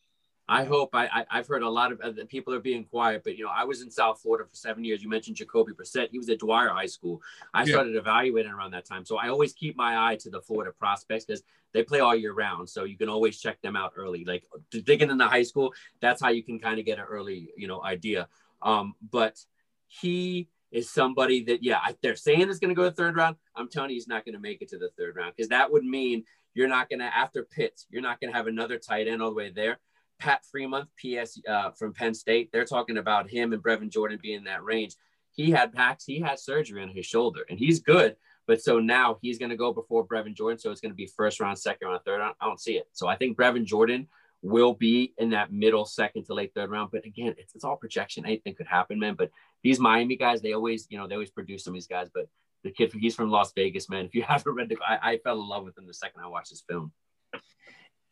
I hope I, I have heard a lot of uh, people are being quiet, but you know I was in South Florida for seven years. You mentioned Jacoby Brissett; he was at Dwyer High School. I yeah. started evaluating around that time, so I always keep my eye to the Florida prospects because they play all year round, so you can always check them out early. Like digging in the high school, that's how you can kind of get an early you know idea. Um, but he is somebody that yeah they're saying is going to go to the third round. I'm telling you, he's not going to make it to the third round because that would mean you're not going to after Pitts, you're not going to have another tight end all the way there Pat Freiermuth, PS uh, from Penn State, they're talking about him and Brevin Jordan being in that range. He had packs, he had surgery on his shoulder, and he's good. But so now he's going to go before Brevin Jordan. So it's going to be first round, second round, third round. I don't see it. So I think Brevin Jordan will be in that middle second to late third round. But again, it's, it's all projection. Anything could happen, man. But these Miami guys, they always, you know, they always produce some of these guys. But the kid, he's from Las Vegas, man. If you haven't read the, I, I fell in love with him the second I watched this film.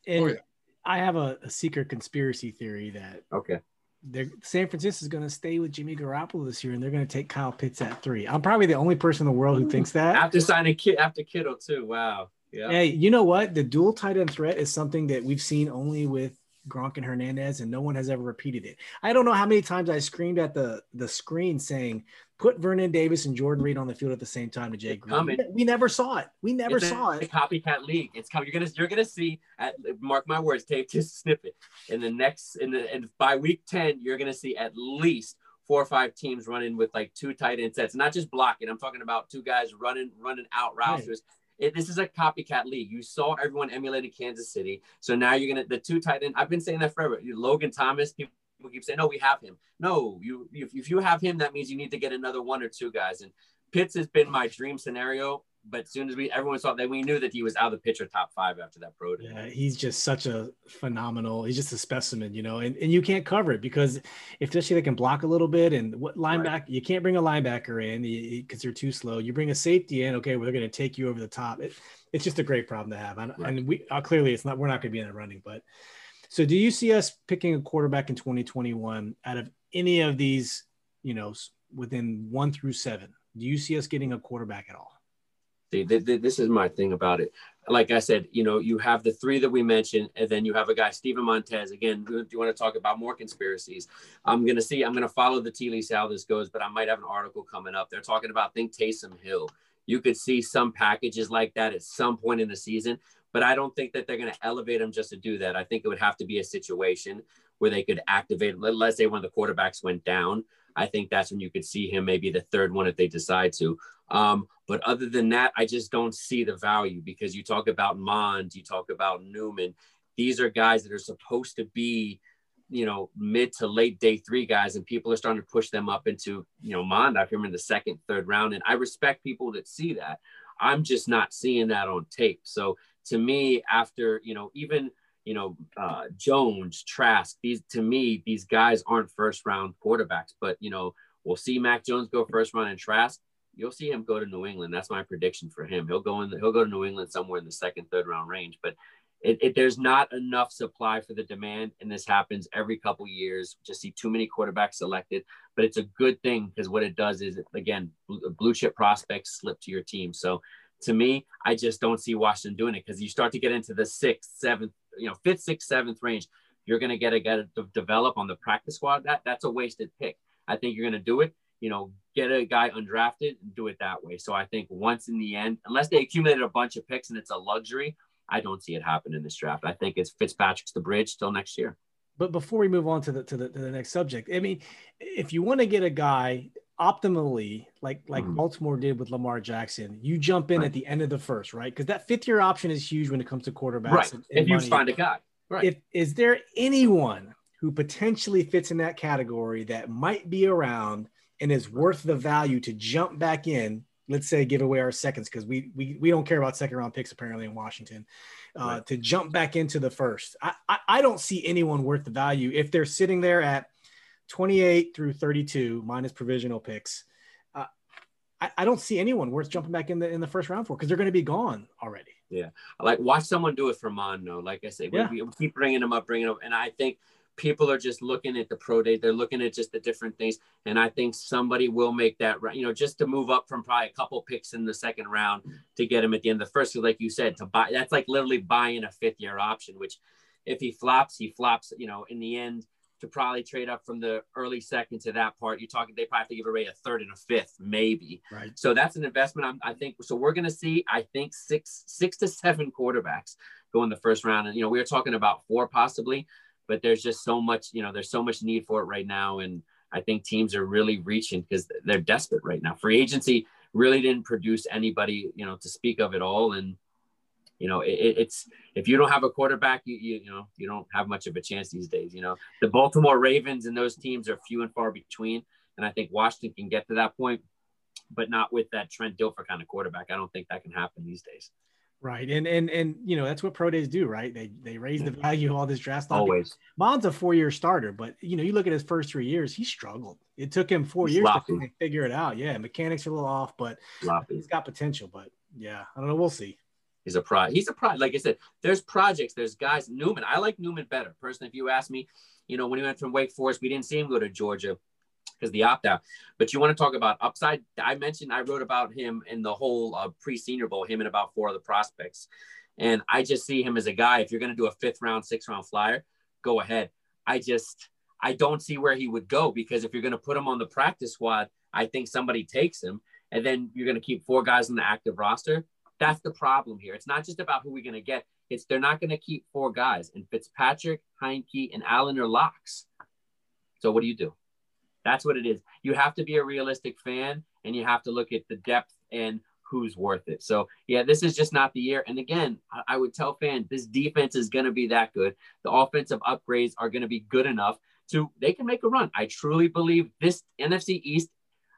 And, oh, yeah. I have a, a secret conspiracy theory that okay, San Francisco is going to stay with Jimmy Garoppolo this year, and they're going to take Kyle Pitts at three. I'm probably the only person in the world who thinks that. After signing Kid, after Kittle too. Wow. Yeah. Hey, you know what? The dual tight end threat is something that we've seen only with Gronk and Hernandez, and no one has ever repeated it. I don't know how many times I screamed at the the screen saying, "Put Vernon Davis and Jordan Reed on the field at the same time to Jay Gruden." We never saw it. We never it's saw a, it. A copycat league. It's coming. You're gonna you're gonna see. At mark my words, tape just snippet. In the next in the and by week ten, you're gonna see at least four or five teams running with like two tight end sets, not just blocking. I'm talking about two guys running running out routes. Right. It, this is a copycat league. You saw everyone emulating Kansas City. So now you're gonna the two tight end. I've been saying that forever. Logan Thomas. People keep saying, "No, we have him." No, you if, if you have him, that means you need to get another one or two guys. And Pitts has been my dream scenario but as soon as we everyone saw that we knew that he was out of the pitcher top five after that pro day. Yeah, he's just such a phenomenal. He's just a specimen, you know, and, and you can't cover it because if especially they can block a little bit and what linebacker right. you can't bring a linebacker in because they're too slow. You bring a safety in, okay, well, they're going to take you over the top. It, it's just a great problem to have, and, right. and we uh, clearly it's not we're not going to be in the running, but. So, do you see us picking a quarterback in 2021 out of any of these, you know, within one through seven? Do you see us getting a quarterback at all? See, th- th- this is my thing about it. Like I said, you know, you have the three that we mentioned, and then you have a guy, Steven Montez. Again, do you want to talk about more conspiracies? I'm gonna see. I'm gonna follow the tea leaves how this goes, but I might have an article coming up. They're talking about think Taysom Hill. You could see some packages like that at some point in the season, but I don't think that they're going to elevate him just to do that. I think it would have to be a situation where they could activate. Let's say when the quarterbacks went down, I think that's when you could see him maybe the third one if they decide to. Um, but other than that, I just don't see the value because you talk about Mond, you talk about Newman. These are guys that are supposed to be, you know, mid to late day three guys, and people are starting to push them up into, you know, Mond. I him in the second, third round, and I respect people that see that. I'm just not seeing that on tape. So to me, after you know, even you know, uh, Jones, Trask, these to me, these guys aren't first round quarterbacks, but you know, we'll see Mac Jones go first round and Trask. You'll see him go to New England. That's my prediction for him. He'll go in. The, he'll go to New England somewhere in the second, third round range. But it, it, there's not enough supply for the demand, and this happens every couple years. Just see too many quarterbacks selected, but it's a good thing because what it does is, again, blue chip prospects slip to your team. So to me, I just don't see Washington doing it because you start to get into the sixth, seventh, you know, fifth, sixth, seventh range. You're going to get a get to develop on the practice squad. That that's a wasted pick. I think you're going to do it. You know, get a guy undrafted and do it that way. So I think once in the end, unless they accumulated a bunch of picks and it's a luxury, I don't see it happen in this draft. I think it's Fitzpatrick's the bridge till next year. But before we move on to the to the, to the next subject, I mean, if you want to get a guy optimally, like like mm-hmm. Baltimore did with Lamar Jackson, you jump in right. at the end of the first, right? Because that fifth year option is huge when it comes to quarterbacks. Right. And, and if you money. find a guy, right? If is there anyone who potentially fits in that category that might be around and is worth the value to jump back in? Let's say give away our seconds because we, we we don't care about second round picks apparently in Washington. Uh, right. To jump back into the first, I, I I don't see anyone worth the value if they're sitting there at 28 through 32 minus provisional picks. Uh, I, I, don't see anyone worth jumping back in the in the first round for because they're going to be gone already. Yeah, like watch someone do it for Mondo. Like I say, yeah. we, we keep bringing them up, bringing them, up, and I think people are just looking at the pro day. They're looking at just the different things, and I think somebody will make that. You know, just to move up from probably a couple picks in the second round to get him at the end of the first. Like you said, to buy that's like literally buying a fifth year option, which if he flops, he flops. You know, in the end, to probably trade up from the early second to that part, you're talking they probably have to give away a third and a fifth, maybe. Right. So that's an investment. I'm, I think. So we're going to see, I think, six six to seven quarterbacks go in the first round, and you know, we were talking about four possibly, but there's just so much. You know, there's so much need for it right now, and I think teams are really reaching because they're desperate right now. Free agency really didn't produce anybody, you know, to speak of at all, and you know, it, it's if you don't have a quarterback, you, you you know you don't have much of a chance these days. You know, the Baltimore Ravens and those teams are few and far between, and I think Washington can get to that point, but not with that Trent Dilfer kind of quarterback. I don't think that can happen these days. Right, and and and you know that's what pro days do, right? They they raise the mm-hmm. value of all this draft stock. Always. Mond's a four year starter, but you know you look at his first three years, he struggled. It took him four He's years sloppy. to figure it out. Yeah, mechanics are a little off, but Sloppy. he's got potential. But yeah, I don't know. We'll see. He's a pro. He's a pro. Like I said, there's projects. There's guys. Newman. I like Newman better personally. If you ask me, you know, when he went from Wake Forest, we didn't see him go to Georgia because the opt out. But you want to talk about upside? I mentioned I wrote about him in the whole uh, pre Senior Bowl. Him and about four other prospects, and I just see him as a guy. If you're going to do a fifth round, sixth round flyer, go ahead. I just I don't see where he would go because if you're going to put him on the practice squad, I think somebody takes him, and then you're going to keep four guys on the active roster. That's the problem here. It's not just about who we're going to get. It's they're not going to keep four guys, and Fitzpatrick, Heinicke, and Allen are locks. So what do you do? That's what it is. You have to be a realistic fan, and you have to look at the depth and who's worth it. So yeah, this is just not the year. And again, I, I would tell fans this defense is going to be that good. The offensive upgrades are going to be good enough to they can make a run. I truly believe this NFC East.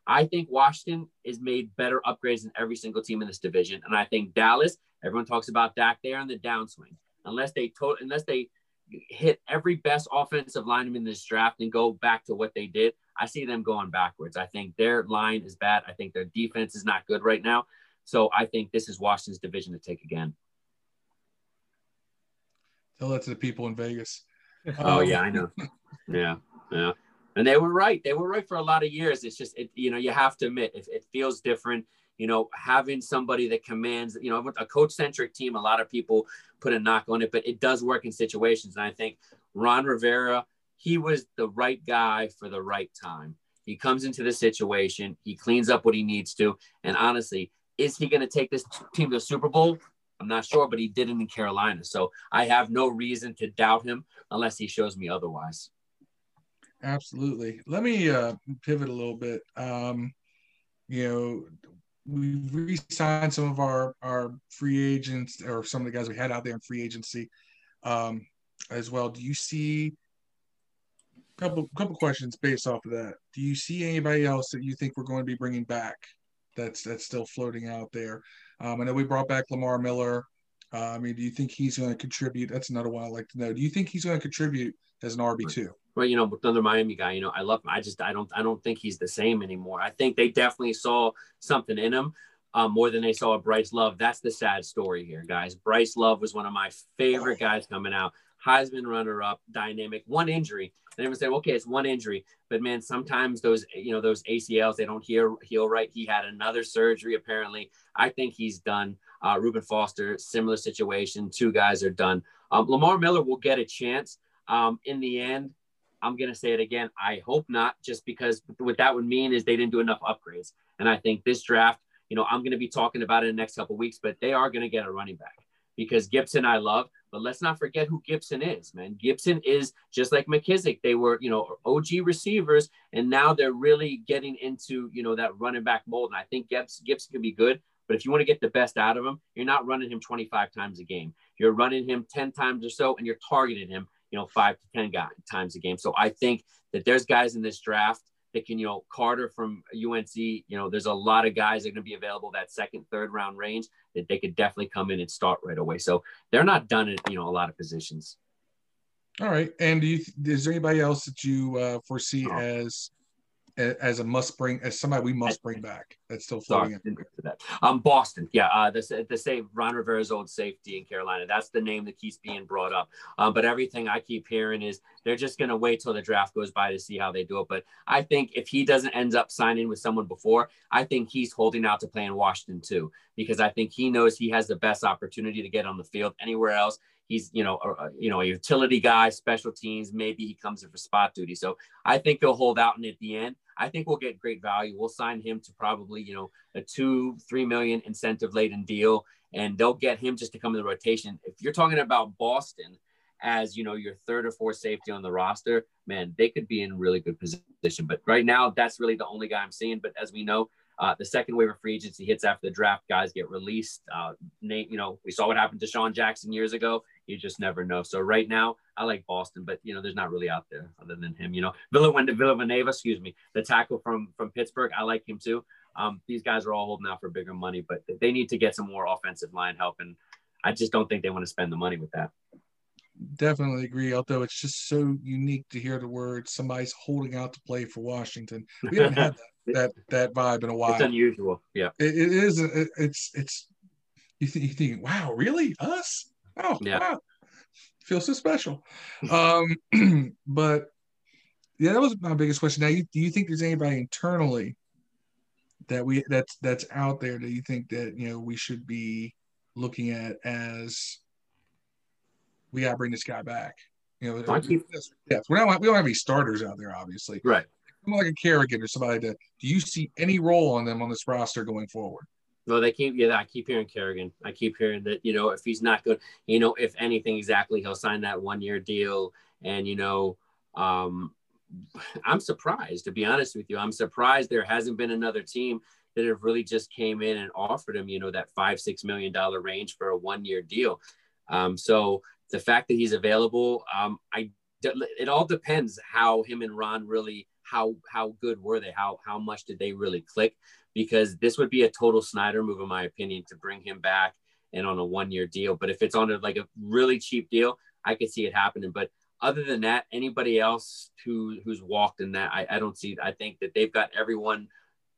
I think Washington is made better upgrades than every single team in this division, and I think Dallas. Everyone talks about Dak there on the downswing. Unless they to- unless they hit every best offensive lineman in this draft and go back to what they did, I see them going backwards. I think their line is bad. I think their defense is not good right now. So I think this is Washington's division to take again. Tell that to the people in Vegas. Oh Um, yeah, I know. Yeah, yeah. And they were right. They were right for a lot of years. It's just, it, you know, you have to admit, it, it feels different. You know, having somebody that commands, you know, a coach centric team, a lot of people put a knock on it, but it does work in situations. And I think Ron Rivera, he was the right guy for the right time. He comes into the situation, he cleans up what he needs to. And honestly, is he going to take this team to the Super Bowl? I'm not sure, but he did it in Carolina. So I have no reason to doubt him unless he shows me otherwise. Absolutely. Let me uh, pivot a little bit. Um, you know, we've re-signed some of our our free agents or some of the guys we had out there in free agency um, as well. Do you see a couple couple questions based off of that? Do you see anybody else that you think we're going to be bringing back that's that's still floating out there? Um, I know we brought back Lamar Miller. Uh, I mean, do you think he's going to contribute? That's another one I'd like to know. Do you think he's going to contribute as an RB two? Well, you know, another Miami guy, you know, I love him. I just, I don't, I don't think he's the same anymore. I think they definitely saw something in him um, more than they saw Bryce Love. That's the sad story here, guys. Bryce Love was one of my favorite guys coming out. Heisman runner-up, dynamic, one injury. And everyone said, okay, it's one injury, but man, sometimes those, you know, those ACLs they don't heal heal right. He had another surgery apparently. I think he's done. Uh, Reuben Foster, similar situation. Two guys are done. Um, Lamar Miller will get a chance. Um, in the end, I'm going to say it again. I hope not, just because what that would mean is they didn't do enough upgrades. And I think this draft, you know, I'm going to be talking about it in the next couple weeks, but they are going to get a running back because Gibson I love, but let's not forget who Gibson is, man. Gibson is just like McKissic. They were, you know, OG receivers, and now they're really getting into, you know, that running back mold. And I think Gibson, Gibson can be good, but if you want to get the best out of him, you're not running him 25 times a game. You're running him 10 times or so, and you're targeting him you know, five to 10 guys, times a game. So I think that there's guys in this draft that can, you know, Carter from UNC, you know, there's a lot of guys that are going to be available that second, third round range that they could definitely come in and start right away. So they're not done at, you know, a lot of positions. All right. And do you, is there anybody else that you uh, foresee Oh. as as a must bring as somebody we must bring back that's still Sorry, floating? that. Um, Boston, yeah, uh, the the same Ron Rivera's old safety in Carolina. That's the name that keeps being brought up. Um, but everything I keep hearing is they're just going to wait till the draft goes by to see how they do it. But I think if he doesn't end up signing with someone before, I think he's holding out to play in Washington too, because I think he knows he has the best opportunity to get on the field anywhere else. he's you know a, you know a utility guy, special teams. Maybe he comes in for spot duty. So I think he'll hold out, and at the end, I think we'll get great value. We'll sign him to probably you know a two three million incentive laden deal, and they'll get him just to come in the rotation. If you're talking about Boston as you know your third or fourth safety on the roster, man, they could be in really good position. But right now, that's really the only guy I'm seeing. But as we know, uh, the second wave of free agency hits after the draft. Guys get released. Uh, Nate, you know, we saw what happened to Sean Jackson years ago. You just never know. So right now, I like Boston, but you know, there's not really out there other than him. You know, Villa Villanueva, excuse me, the tackle from from Pittsburgh. I like him too. Um, these guys are all holding out for bigger money, but they need to get some more offensive line help, and I just don't think they want to spend the money with that definitely agree. Although it's just so unique to hear the word somebody's holding out to play for Washington. We haven't had that, that that vibe in a while. It's unusual. Yeah, it, it is. It, it's it's you, th- you think, wow, really us? Oh, yeah. wow, feels so special. Um, but yeah, that was my biggest question. Now, you, do you think there's anybody internally that we that's that's out there that you think that you know we should be looking at as we got to bring this guy back. You know, keep, yeah, we don't we don't have any starters out there, obviously. Right. Like a Kerrigan or somebody that. Do you see any role on them on this roster going forward? No, they keep. Yeah, I keep hearing Kerrigan. I keep hearing that. You know, if he's not good, you know, if anything, exactly, he'll sign that one year deal. And you know, um, I'm surprised to be honest with you. I'm surprised there hasn't been another team that have really just came in and offered him, you know, that five six million dollar range for a one year deal. Um, so the fact that he's available, um, I it all depends how him and Ron really how how good were they? How how much did they really click? Because this would be a total Snyder move, in my opinion, to bring him back and on a one year deal. But if it's on a, like a really cheap deal, I could see it happening. But other than that, anybody else who who's walked in that, I, I don't see. I think that they've got everyone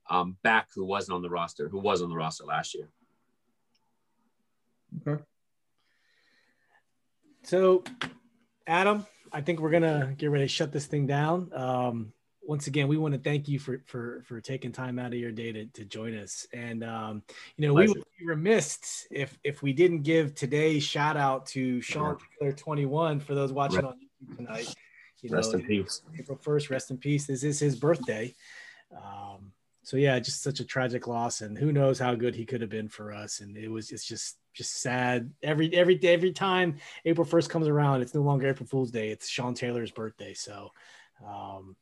um, back who wasn't on the roster, who was on the roster last year. Okay. So, Adam, I think we're gonna get ready to shut this thing down. Um, once again, we want to thank you for for for taking time out of your day to, to join us. And um, you know, Pleasure. we would be remiss if if we didn't give today's shout out to Sean Taylor 21 for those watching rest, on YouTube tonight. You rest know, in peace. April 1st, rest in peace. This is his birthday. Um, so yeah, just such a tragic loss, and who knows how good he could have been for us. And it was it's just just sad. Every every day, every time April first comes around, it's no longer April Fool's Day. It's Sean Taylor's birthday. So, um,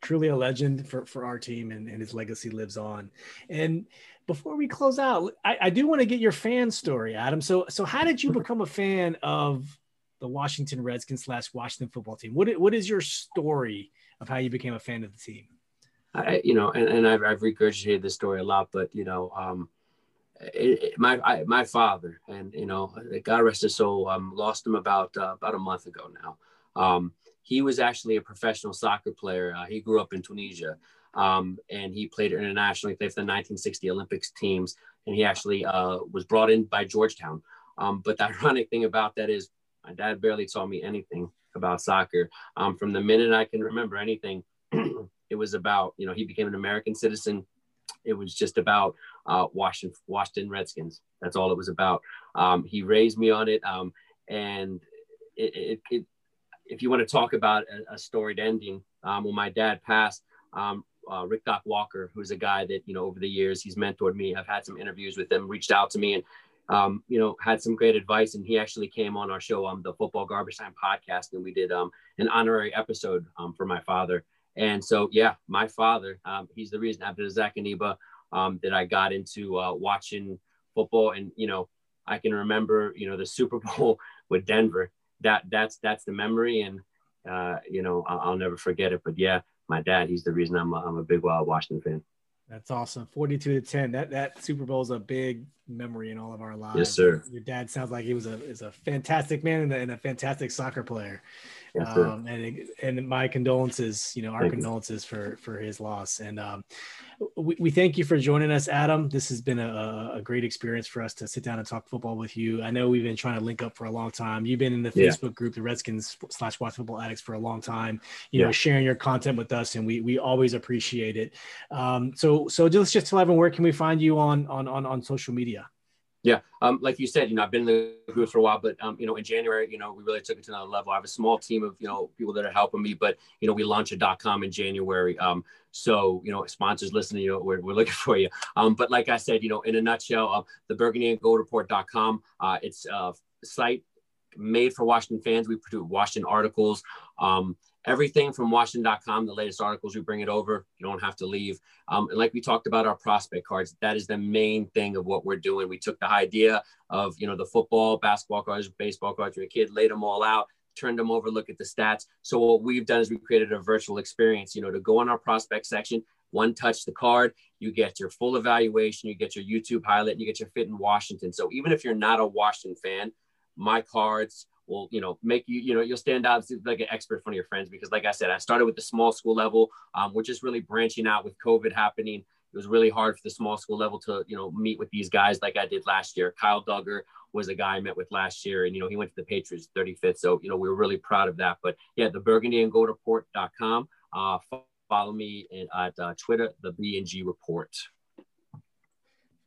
truly a legend for for our team, and, and his legacy lives on. And before we close out, I, I do want to get your fan story, Adam. So so how did you become a fan of the Washington Redskins slash Washington football team? What what is your story of how you became a fan of the team? I, you know, and, and I've, I've regurgitated this story a lot, but you know, um, it, it, my I, my father and you know God rest his soul um, lost him about uh, about a month ago now. Um, he was actually a professional soccer player. Uh, he grew up in Tunisia um, and he played internationally. Played for the 1960 Olympics teams, and he actually uh, was brought in by Georgetown. Um, but the ironic thing about that is my dad barely taught me anything about soccer. Um, from the minute I can remember anything, it was about you know he became an American citizen it was just about uh, Washington, Washington Redskins. That's all it was about. Um, he raised me on it, um, and it, it, it, if you want to talk about a, a storied ending, um, when my dad passed, um, uh, Rick Doc Walker, who's a guy that you know over the years he's mentored me. I've had some interviews with him, reached out to me, and um, you know had some great advice. And he actually came on our show, um, the Football Garbage Time podcast, and we did um, an honorary episode um, for my father. And so, yeah, my father, um, he's the reason after Zach Aniba um, that I got into uh, watching football. And, you know, I can remember, you know, the Super Bowl with Denver. That that's that's the memory, and uh, you know, I'll, I'll, never forget it. But yeah, my dad, he's the reason I'm a, I'm a big Wild Washington fan. That's awesome. 42 to 10. That that Super Bowl is a big memory in all of our lives. Yes, sir. Your dad sounds like he was a is a fantastic man and a, and a fantastic soccer player. Yes, um, and and my condolences, you know, our thank condolences you. for for his loss. And um, we, we thank you for joining us, Adam. This has been a, a great experience for us to sit down and talk football with you. I know we've been trying to link up for a long time. You've been in the yeah. Facebook group, the Redskins slash Watch Football Addicts, for a long time. You yeah. know, sharing your content with us, and we we always appreciate it. Um, so so just just tell everyone where can we find you on on on on social media. Yeah, um, like you said, you know, I've been in the group for a while, but um, you know, in January, you know, we really took it to another level. I have a small team of you know people that are helping me, but you know, we launched a .com in January. Um, so you know, sponsors listening, you know, we're, we're looking for you. Um, but like I said, you know, in a nutshell, uh, the Burgundy and Gold uh, it's a site made for Washington fans. We produce Washington articles. Um, everything from Washington.com, the latest articles, we bring it over. You don't have to leave. Um, and like we talked about our prospect cards, that is the main thing of what we're doing. We took the idea of, you know, the football, basketball cards, baseball cards a kid, laid them all out, turned them over, look at the stats. So what we've done is we created a virtual experience, you know, to go on our prospect section, one touch the card, you get your full evaluation, you get your YouTube highlight, and you get your fit in Washington. So even if you're not a Washington fan, my cards, will you know make you you know you'll stand out like an expert in front of your friends because like I said I started with the small school level um, we're just really branching out with COVID happening. It was really hard for the small school level to you know meet with these guys like I did last year. Kyle Dugger was a guy I met with last year and you know he went to the Patriots 35th so you know we were really proud of that. But yeah the burgundy and gold report.com uh, follow me in, at uh, Twitter the B and G report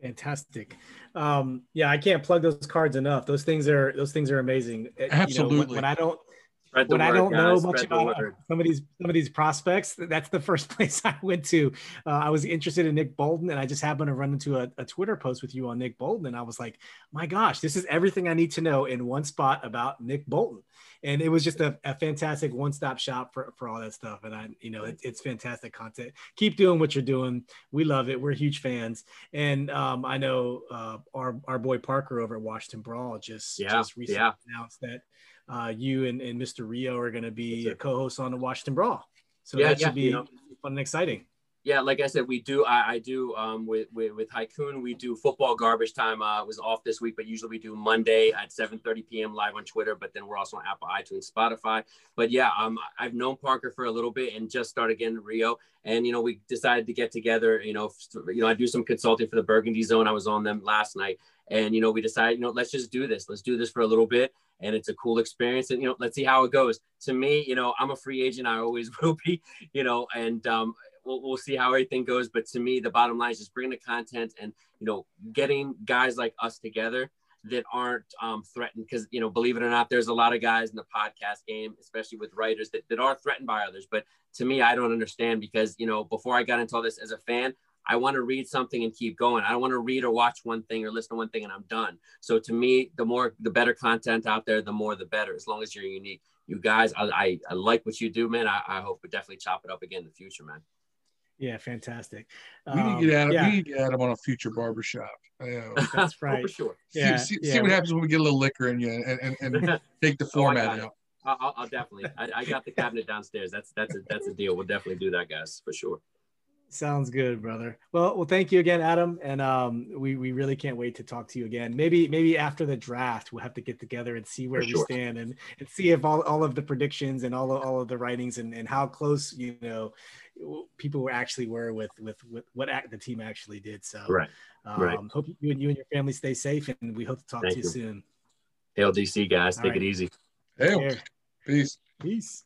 Fantastic. Um, yeah, I can't plug those cards enough. Those things are those things are amazing. Absolutely. You know, when, when, I don't when word, I don't guys, know much about some of these some of these prospects, that's the first place I went to. Uh, I was interested in Nick Bolton, and I just happened to run into a, a, Twitter post with you on Nick Bolton, and I was like, "My gosh, this is everything I need to know in one spot about Nick Bolton." And it was just a, a fantastic one-stop shop for, for all that stuff. And I, you know, it, it's fantastic content. Keep doing what you're doing. We love it. We're huge fans. And um, I know uh, our our boy Parker over at Washington Brawl just yeah, just recently yeah. announced that uh, you and, and Mr. Rio are going to be co-hosts on the Washington Brawl. So yeah, that should yeah, be you know. fun and exciting. Yeah, like I said, we do. I, I do um, with, with with Haikun. We do football garbage time. Uh, was off this week, but usually we do Monday at 7:30 p.m. live on Twitter. But then we're also on Apple, iTunes, Spotify. But yeah, um, I've known Parker for a little bit and just started again getting Rio. And you know, we decided to get together. You know, you know, I do some consulting for the Burgundy Zone. I was on them last night, and you know, we decided, you know, let's just do this. Let's do this for a little bit and it's a cool experience. And you know, let's see how it goes. To me, you know, I'm a free agent. I always will be. You know, and um, we'll, we'll see how everything goes. But to me, the bottom line is just bringing the content and you know, getting guys like us together that aren't um, threatened because you know believe it or not there's a lot of guys in the podcast game especially with writers that, that are threatened by others but to me i don't understand because you know before i got into all this as a fan I want to read something and keep going. I don't want to read or watch one thing or listen to one thing and I'm done. So to me, the more, the better content out there, the more, the better, as long as you're unique. You guys, I, I, I like what you do, man. I, I hope we definitely chop it up again in the future, man. Yeah, fantastic. We need to get Adam. Um, yeah. We need to get Adam on a future barbershop. That's right. for sure. Yeah, see, see, yeah. see, what happens when we get a little liquor in you and, and, and take the oh, format oh, out. I'll, I'll, definitely. I, I, got the cabinet downstairs. That's that's a that's a deal. We'll definitely do that, guys, for sure. Sounds good, brother. Well, well, thank you again, Adam, and um, we we really can't wait to talk to you again. Maybe maybe after the draft, we'll have to get together and see where For we sure. stand and and see if all, all of the predictions and all of, all of the writings and, and how close you know people actually were with with, with what act the team actually did. So, right, um, right. Hope you and you and your family stay safe, and we hope to talk thank to you, you soon. LDC guys, all take right. it easy. Hey, peace. Peace.